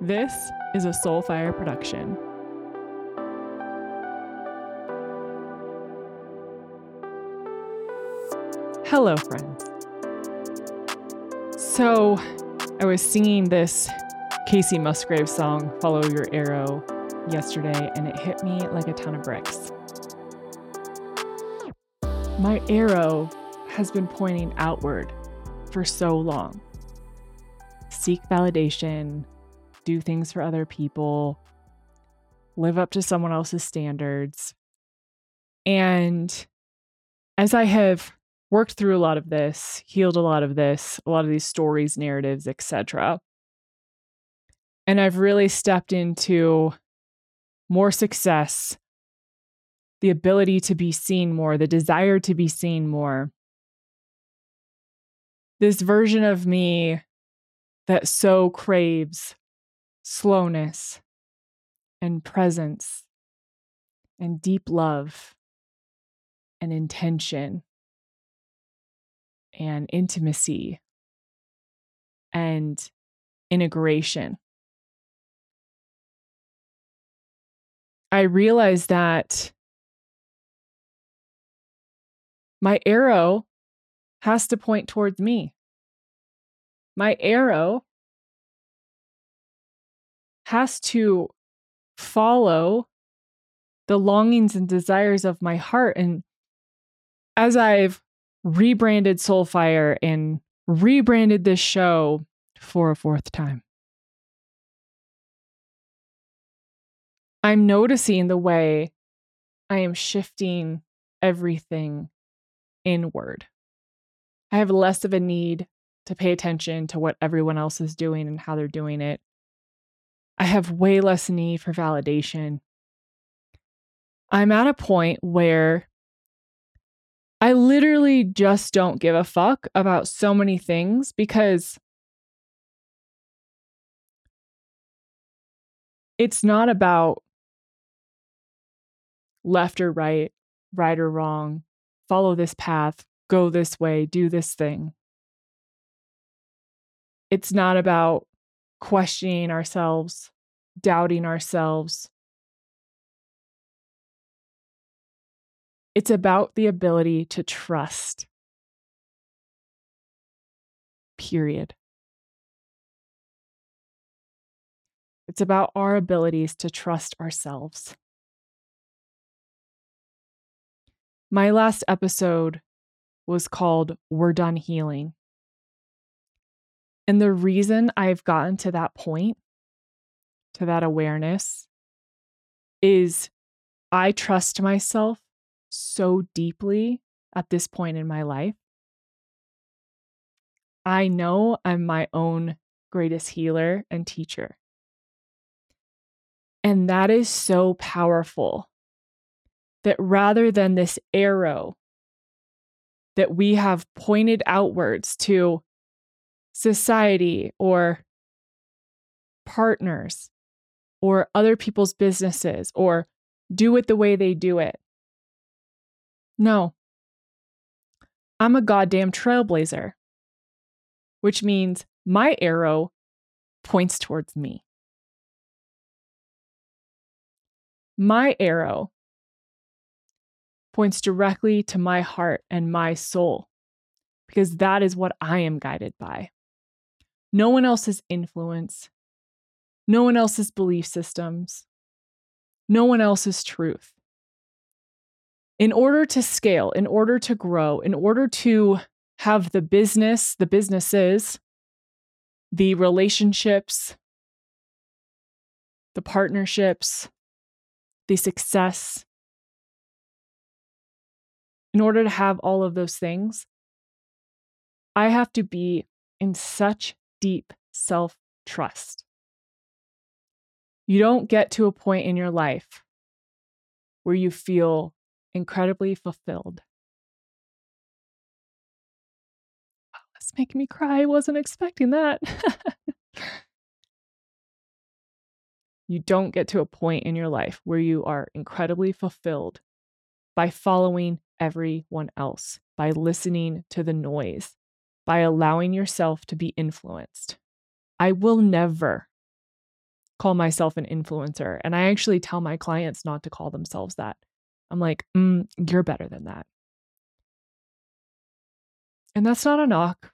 This is a Soulfire production. Hello, friends. So, I was singing this Kacey Musgraves song, Follow Your Arrow, yesterday, and it hit me like a ton of bricks. My arrow has been pointing outward for so long. Seek validation, do things for other people, live up to someone else's standards. And as I have worked through a lot of this, healed a lot of this, a lot of these stories, narratives, etc. And I've really stepped into more success, the ability to be seen more, the desire to be seen more. This version of me that so craves slowness and presence and deep love and intention and intimacy and integration. I realized that my arrow has to point towards me. My arrow has to follow the longings and desires of my heart. And as I've rebranded Soulfire and rebranded this show for a fourth time, I'm noticing the way I am shifting everything inward. I have less of a need to pay attention to what everyone else is doing and how they're doing it. I have way less need for validation. I'm at a point where I literally just don't give a fuck about so many things because it's not about left or right, right or wrong, follow this path, go this way, do this thing. It's not about questioning ourselves, doubting ourselves. It's about the ability to trust. Period. It's about our abilities to trust ourselves. My last episode was called We're Done Healing. And the reason I've gotten to that point, to that awareness, is I trust myself so deeply at this point in my life. I know I'm my own greatest healer and teacher. And that is so powerful that rather than this arrow that we have pointed outwards to society or partners or other people's businesses or do it the way they do it. No. I'm a goddamn trailblazer, which means my arrow points towards me. My arrow points directly to my heart and my soul because that is what I am guided by no one else's influence, no one else's belief systems, no one else's truth. In order to scale, in order to grow, in order to have the business, the businesses, the relationships, the partnerships, the success, in order to have all of those things, I have to be in such deep self trust. You don't get to a point in your life where you feel incredibly fulfilled. Wow, that's making me cry. I wasn't expecting that. you don't get to a point in your life where you are incredibly fulfilled by following everyone else, by listening to the noise, by allowing yourself to be influenced. I will never call myself an influencer. And I actually tell my clients not to call themselves that. I'm like, mm, you're better than that. And that's not a knock.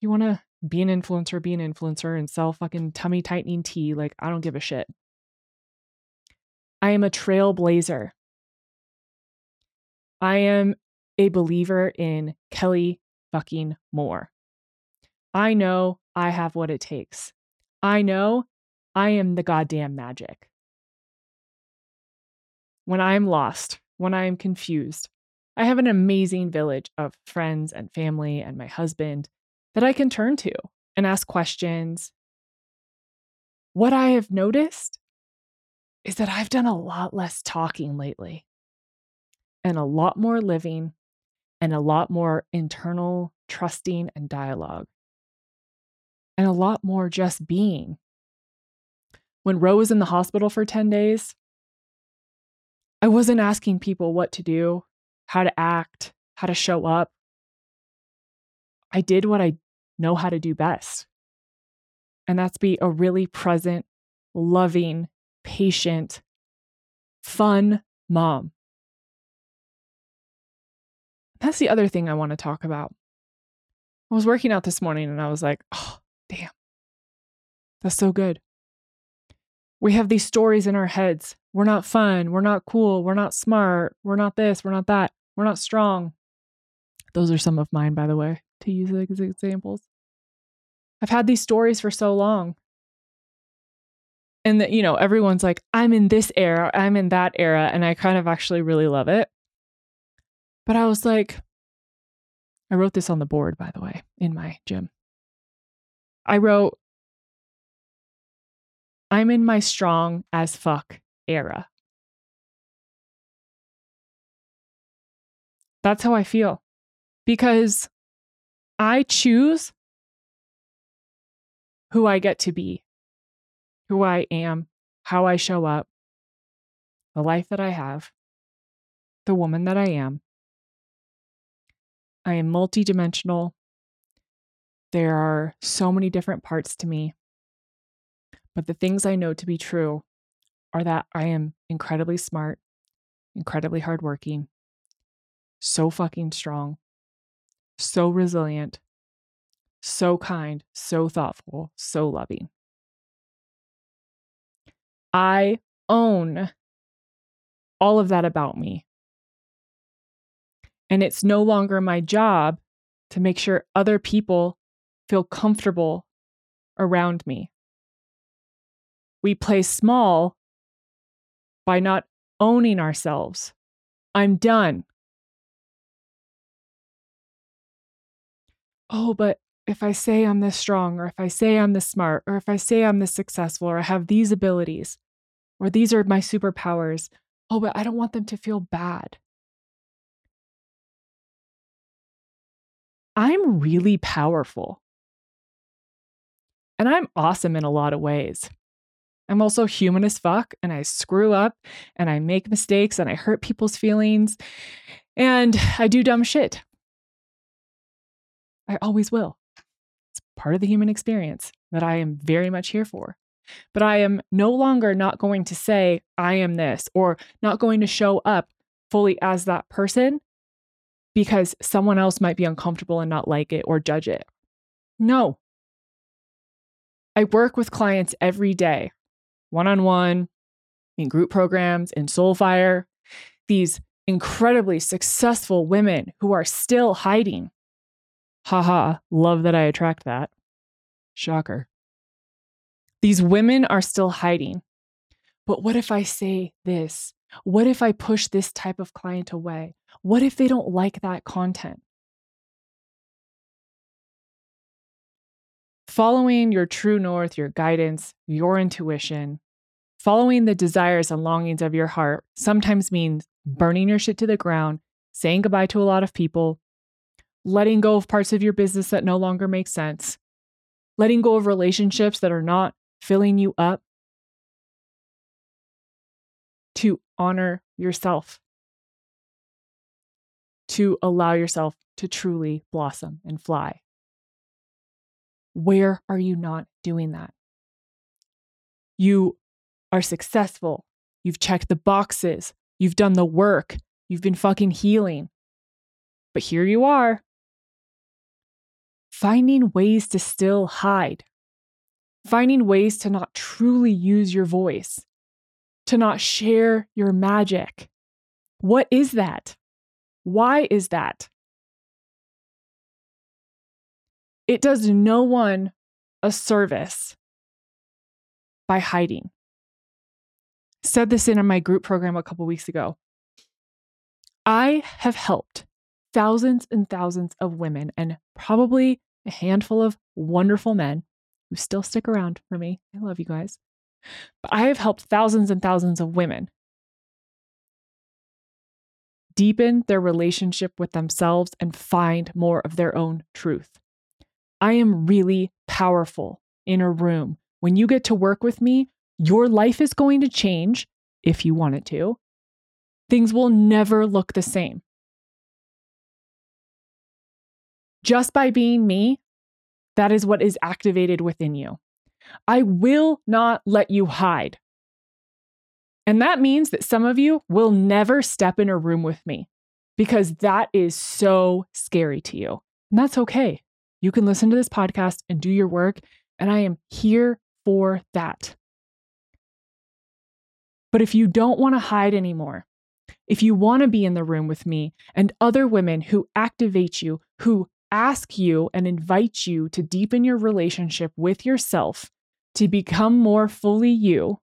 You want to be an influencer, be an influencer and sell fucking tummy tightening tea. Like, I don't give a shit. I am a trailblazer. I am a believer in Kelli fucking Moore. I know I have what it takes. I know I am the goddamn magic. When I am lost, when I am confused, I have an amazing village of friends and family and my husband that I can turn to and ask questions. What I have noticed is that I've done a lot less talking lately and a lot more living and a lot more internal trusting and dialogue and a lot more just being. When Ro was in the hospital for 10 days, I wasn't asking people what to do, how to act, how to show up. I did what I know how to do best. And that's be a really present, loving, patient, fun mom. That's the other thing I want to talk about. I was working out this morning and I was like, oh, damn. That's so good. We have these stories in our heads. We're not fun. We're not cool. We're not smart. We're not this. We're not that. We're not strong. Those are some of mine, by the way, to use as examples. I've had these stories for so long. And that, you know, everyone's like, I'm in this era, I'm in that era. And I kind of actually really love it. But I was like, I wrote this on the board, by the way, in my gym. I wrote, I'm in my strong as fuck era. That's how I feel because I choose who I get to be, who I am, how I show up, the life that I have, the woman that I am. I am multidimensional. There are so many different parts to me. But the things I know to be true are that I am incredibly smart, incredibly hardworking, so fucking strong, so resilient, so kind, so thoughtful, so loving. I own all of that about me. And it's no longer my job to make sure other people feel comfortable around me we play small by not owning ourselves. I'm done. Oh, but if I say I'm this strong, or if I say I'm this smart, or if I say I'm this successful, or I have these abilities, or these are my superpowers, oh, but I don't want them to feel bad. I'm really powerful. And I'm awesome in a lot of ways. I'm also human as fuck and I screw up and I make mistakes and I hurt people's feelings and I do dumb shit. I always will. It's part of the human experience that I am very much here for. But I am no longer not going to say, I am this, or not going to show up fully as that person because someone else might be uncomfortable and not like it or judge it. No. I work with clients every day one on one, in group programs, in Soulfire, these incredibly successful women who are still hiding. Haha, love that I attract that. Shocker. These women are still hiding. But what if I say this? What if I push this type of client away? What if they don't like that content? Following your true north, your guidance, your intuition, Following the desires and longings of your heart sometimes means burning your shit to the ground, saying goodbye to a lot of people, letting go of parts of your business that no longer make sense, letting go of relationships that are not filling you up to honor yourself, to allow yourself to truly blossom and fly. Where are you not doing that? You are successful. You've checked the boxes. You've done the work. You've been fucking healing. But here you are, finding ways to still hide, finding ways to not truly use your voice, to not share your magic. What is that? Why is that? It does no one a service by hiding. Said this in my group program a couple weeks ago. I have helped thousands and thousands of women and probably a handful of wonderful men who still stick around for me. I love you guys. But I have helped thousands and thousands of women deepen their relationship with themselves and find more of their own truth. I am really powerful in a room. When you get to work with me, your life is going to change if you want it to. Things will never look the same. Just by being me, that is what is activated within you. I will not let you hide. And that means that some of you will never step in a room with me because that is so scary to you. And that's okay. You can listen to this podcast and do your work, and I am here for that. But if you don't want to hide anymore, if you want to be in the room with me and other women who activate you, who ask you and invite you to deepen your relationship with yourself, to become more fully you,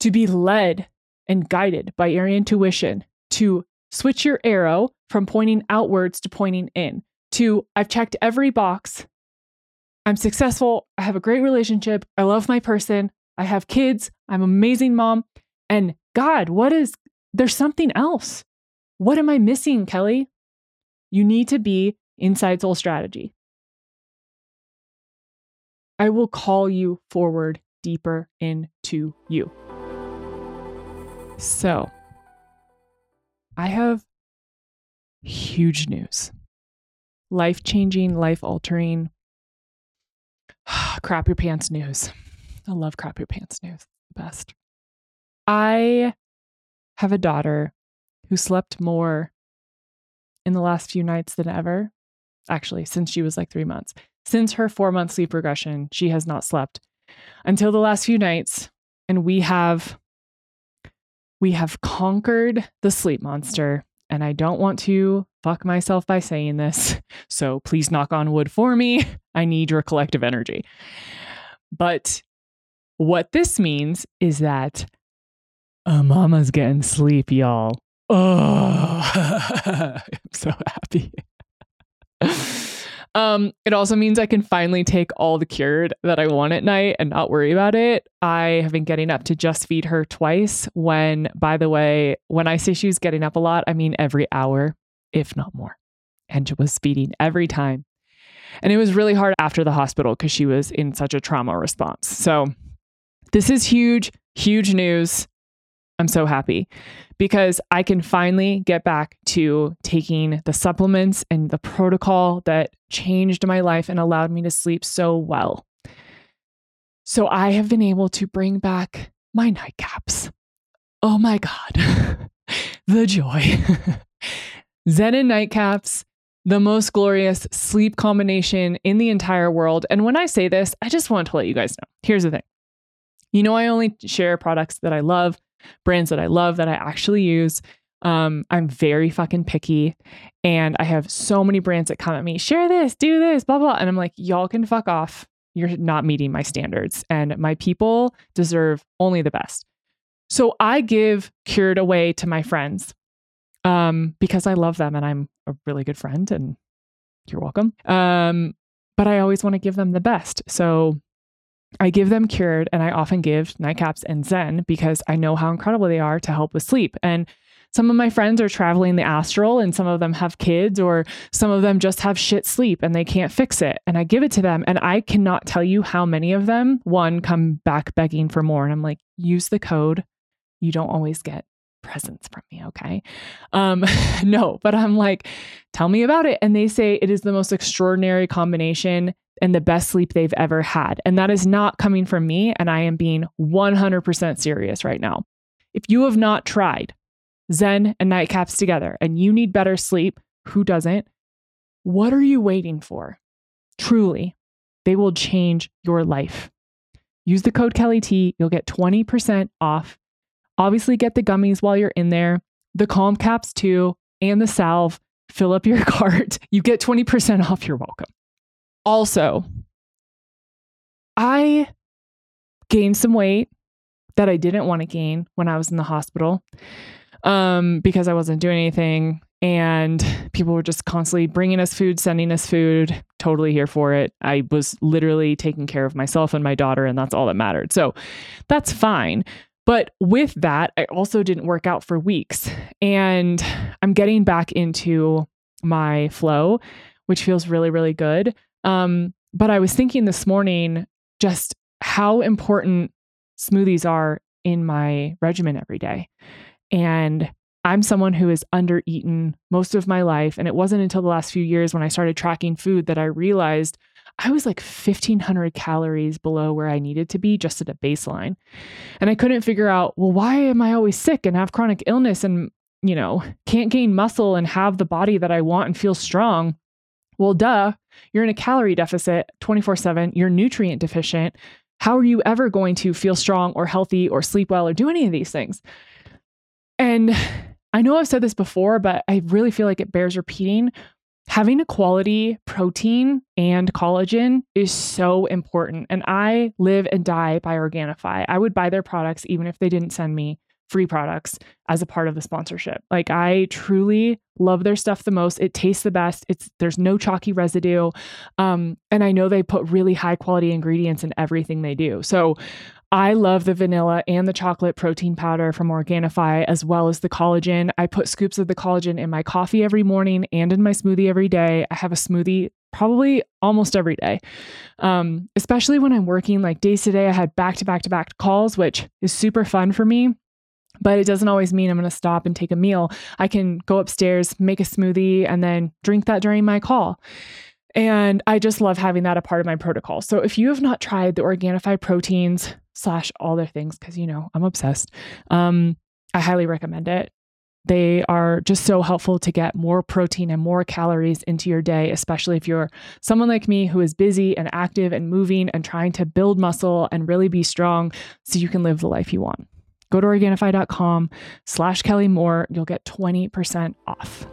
to be led and guided by your intuition, to switch your arrow from pointing outwards to pointing in, to I've checked every box. I'm successful. I have a great relationship. I love my person. I have kids. I'm amazing mom. And God, what is, there's something else. What am I missing, Kelli? You need to be inside soul strategy. I will call you forward deeper into you. So, I have huge news life changing, life altering, crap your pants news. I love crap your pants news. The best. I have a daughter who slept more in the last few nights than ever. Actually, since she was like three months. Since her four month sleep regression, she has not slept until the last few nights. And we have we have conquered the sleep monster. And I don't want to fuck myself by saying this. So please knock on wood for me. I need your collective energy. But what this means is that a mama's getting sleep, y'all. Oh, I'm so happy. Um, it also means I can finally take all the cured that I want at night and not worry about it. I have been getting up to just feed her twice. When, by the way, when I say she's getting up a lot, I mean every hour, if not more. And she was feeding every time. And it was really hard after the hospital because she was in such a trauma response. So this is huge, huge news. I'm so happy because I can finally get back to taking the supplements and the protocol that changed my life and allowed me to sleep so well. So I have been able to bring back my nightcaps. Oh my God, the joy. Zen and nightcaps, the most glorious sleep combination in the entire world. And when I say this, I just want to let you guys know here's the thing you know, I only share products that I love, brands that I love that I actually use. Um, I'm very fucking picky and I have so many brands that come at me, share this, do this, blah, blah. And I'm like, y'all can fuck off. You're not meeting my standards. And my people deserve only the best. So I give Cured away to my friends um, because I love them and I'm a really good friend and you're welcome. Um, but I always want to give them the best. So I give them cured and I often give nightcaps and Zen because I know how incredible they are to help with sleep. And some of my friends are traveling the astral and some of them have kids or some of them just have shit sleep and they can't fix it. And I give it to them and I cannot tell you how many of them, one, come back begging for more. And I'm like, use the code. You don't always get presents from me. Okay. Um, no, but I'm like, tell me about it. And they say it is the most extraordinary combination and the best sleep they've ever had. And that is not coming from me. And I am being 100% serious right now. If you have not tried Zen and nightcaps together and you need better sleep, who doesn't? What are you waiting for? Truly, they will change your life. Use the code Kelli T. You'll get 20% off. Obviously, get the gummies while you're in there, the calm caps too, and the salve. Fill up your cart. You get 20% off. You're welcome. Also, I gained some weight that I didn't want to gain when I was in the hospital um, because I wasn't doing anything. And people were just constantly bringing us food, sending us food. Totally here for it. I was literally taking care of myself and my daughter, and that's all that mattered. So that's fine. But with that, I also didn't work out for weeks. And I'm getting back into my flow, which feels really, really good. Um, but I was thinking this morning just how important smoothies are in my regimen every day. And I'm someone who has under eaten most of my life. And it wasn't until the last few years when I started tracking food that I realized I was like 1500 calories below where I needed to be just at a baseline. And I couldn't figure out, well, why am I always sick and have chronic illness and, you know, can't gain muscle and have the body that I want and feel strong? Well, duh, you're in a calorie deficit 24 7, you're nutrient deficient. How are you ever going to feel strong or healthy or sleep well or do any of these things? And I know I've said this before, but I really feel like it bears repeating. Having a quality protein and collagen is so important. And I live and die by Organifi. I would buy their products even if they didn't send me free products as a part of the sponsorship. Like I truly love their stuff the most. It tastes the best. It's there's no chalky residue. Um, and I know they put really high quality ingredients in everything they do. So I love the vanilla and the chocolate protein powder from Organifi, as well as the collagen. I put scoops of the collagen in my coffee every morning and in my smoothie every day. I have a smoothie probably almost every day, um, especially when I'm working like days today. I had back to back to back calls, which is super fun for me. But it doesn't always mean I'm going to stop and take a meal. I can go upstairs, make a smoothie, and then drink that during my call. And I just love having that a part of my protocol. So if you have not tried the Organifi proteins slash all their things, because you know I'm obsessed, um, I highly recommend it. They are just so helpful to get more protein and more calories into your day, especially if you're someone like me who is busy and active and moving and trying to build muscle and really be strong so you can live the life you want. Go to Organifi.com slash Kelli Moore. You'll get 20% off.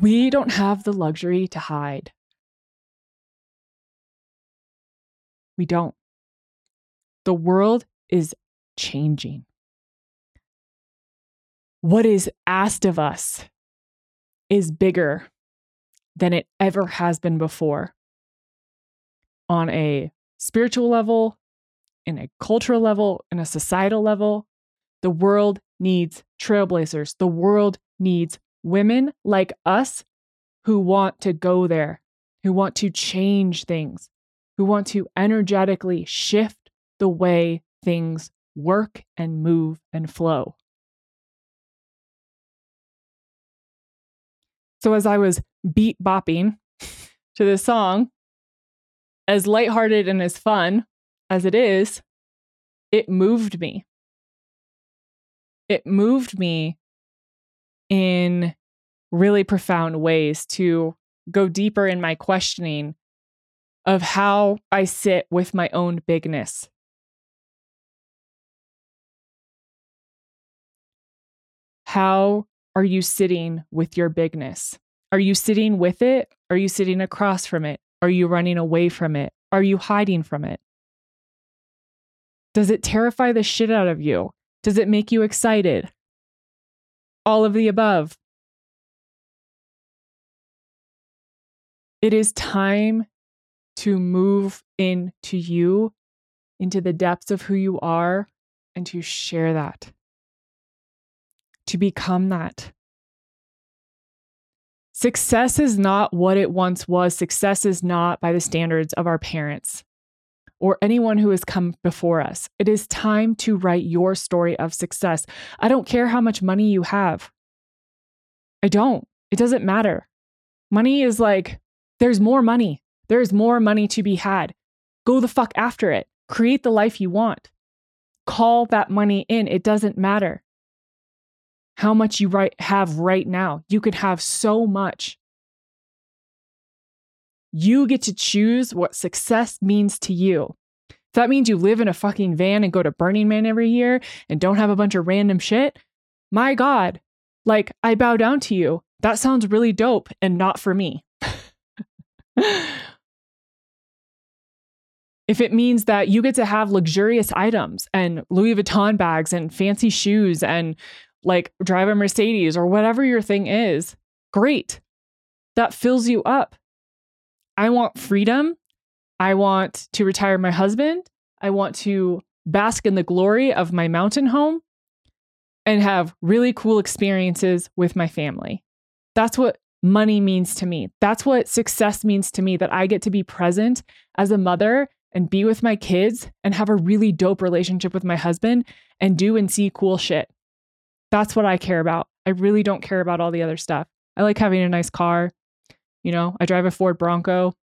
We don't have the luxury to hide. We don't. The world is changing. What is asked of us is bigger than it ever has been before on a spiritual level, in a cultural level, in a societal level. The world needs trailblazers. The world needs women like us who want to go there, who want to change things, who want to energetically shift the way things work and move and flow. So, as I was beat bopping to this song, as lighthearted and as fun as it is, it moved me. It moved me in really profound ways to go deeper in my questioning of how I sit with my own bigness. How are you sitting with your bigness? Are you sitting with it? Are you sitting across from it? Are you running away from it? Are you hiding from it? Does it terrify the shit out of you? Does it make you excited? All of the above. It is time to move into you, into the depths of who you are, and to share that, to become that. Success is not what it once was. Success is not by the standards of our parents. Or anyone who has come before us. It is time to write your story of success. I don't care how much money you have. I don't. It doesn't matter. Money is like, there's more money. There's more money to be had. Go the fuck after it. Create the life you want. Call that money in. It doesn't matter how much you right, have right now. You could have so much. You get to choose what success means to you. If that means you live in a fucking van and go to Burning Man every year and don't have a bunch of random shit, my God, like I bow down to you. That sounds really dope and not for me. if it means that you get to have luxurious items and Louis Vuitton bags and fancy shoes and like drive a Mercedes or whatever your thing is, great. That fills you up. I want freedom. I want to retire my husband. I want to bask in the glory of my mountain home and have really cool experiences with my family. That's what money means to me. That's what success means to me that I get to be present as a mother and be with my kids and have a really dope relationship with my husband and do and see cool shit. That's what I care about. I really don't care about all the other stuff. I like having a nice car. You know, I drive a Ford Bronco.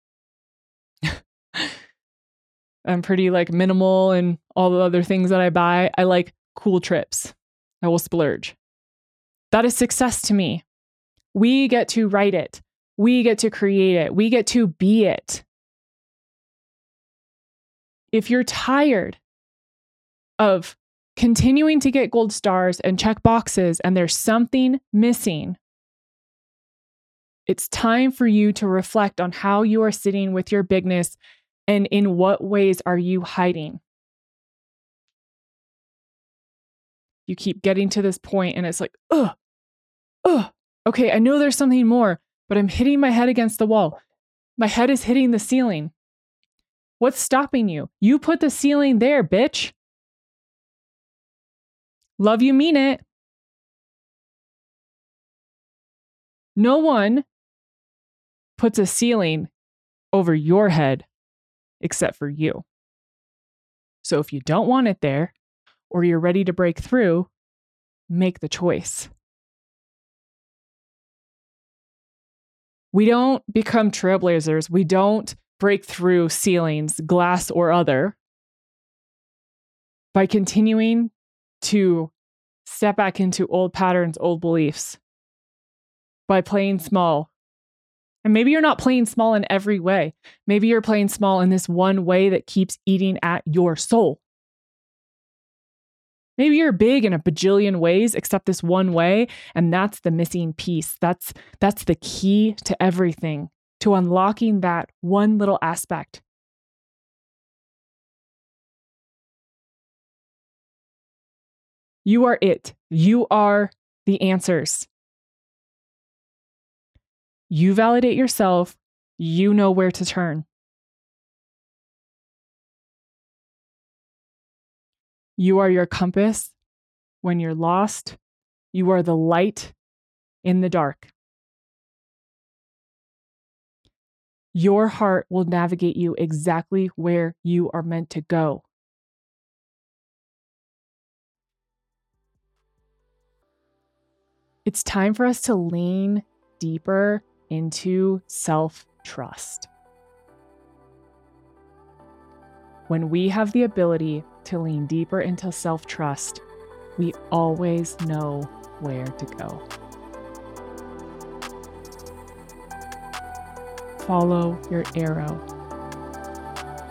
I'm pretty like minimal and all the other things that I buy. I like cool trips. I will splurge. That is success to me. We get to write it. We get to create it. We get to be it. If you're tired of continuing to get gold stars and check boxes and there's something missing, it's time for you to reflect on how you are sitting with your bigness and in what ways are you hiding. You keep getting to this point and it's like, ugh, ugh, okay, I know there's something more, but I'm hitting my head against the wall. My head is hitting the ceiling. What's stopping you? You put the ceiling there, bitch. Love you, mean it. No one puts a ceiling over your head except for you. So if you don't want it there or you're ready to break through, make the choice. We don't become trailblazers. We don't break through ceilings, glass or other, by continuing to step back into old patterns, old beliefs by playing small. And maybe you're not playing small in every way. Maybe you're playing small in this one way that keeps eating at your soul. Maybe you're big in a bajillion ways except this one way, and that's the missing piece. That's that's the key to everything, to unlocking that one little aspect. You are it. You are the answers. You validate yourself. You know where to turn. You are your compass when you're lost. You are the light in the dark. Your heart will navigate you exactly where you are meant to go. It's time for us to lean deeper into self trust. When we have the ability to lean deeper into self trust, we always know where to go. Follow your arrow.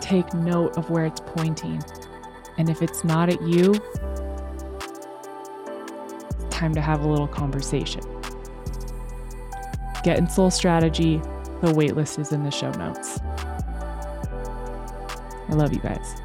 Take note of where it's pointing. And if it's not at you, time to have a little conversation. Get in Soul Strategy. The waitlist is in the show notes. I love you guys.